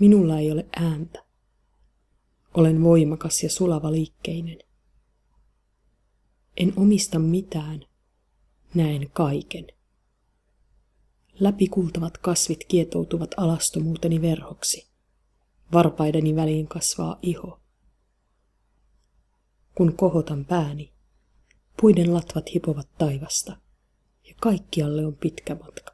Minulla ei ole ääntä. Olen voimakas ja sulava liikkeinen. En omista mitään, näen kaiken. Läpikultavat kasvit kietoutuvat alastomuuteni verhoksi. Varpaideni väliin kasvaa iho. Kun kohotan pääni, puiden latvat hipovat taivasta ja kaikkialle on pitkä matka.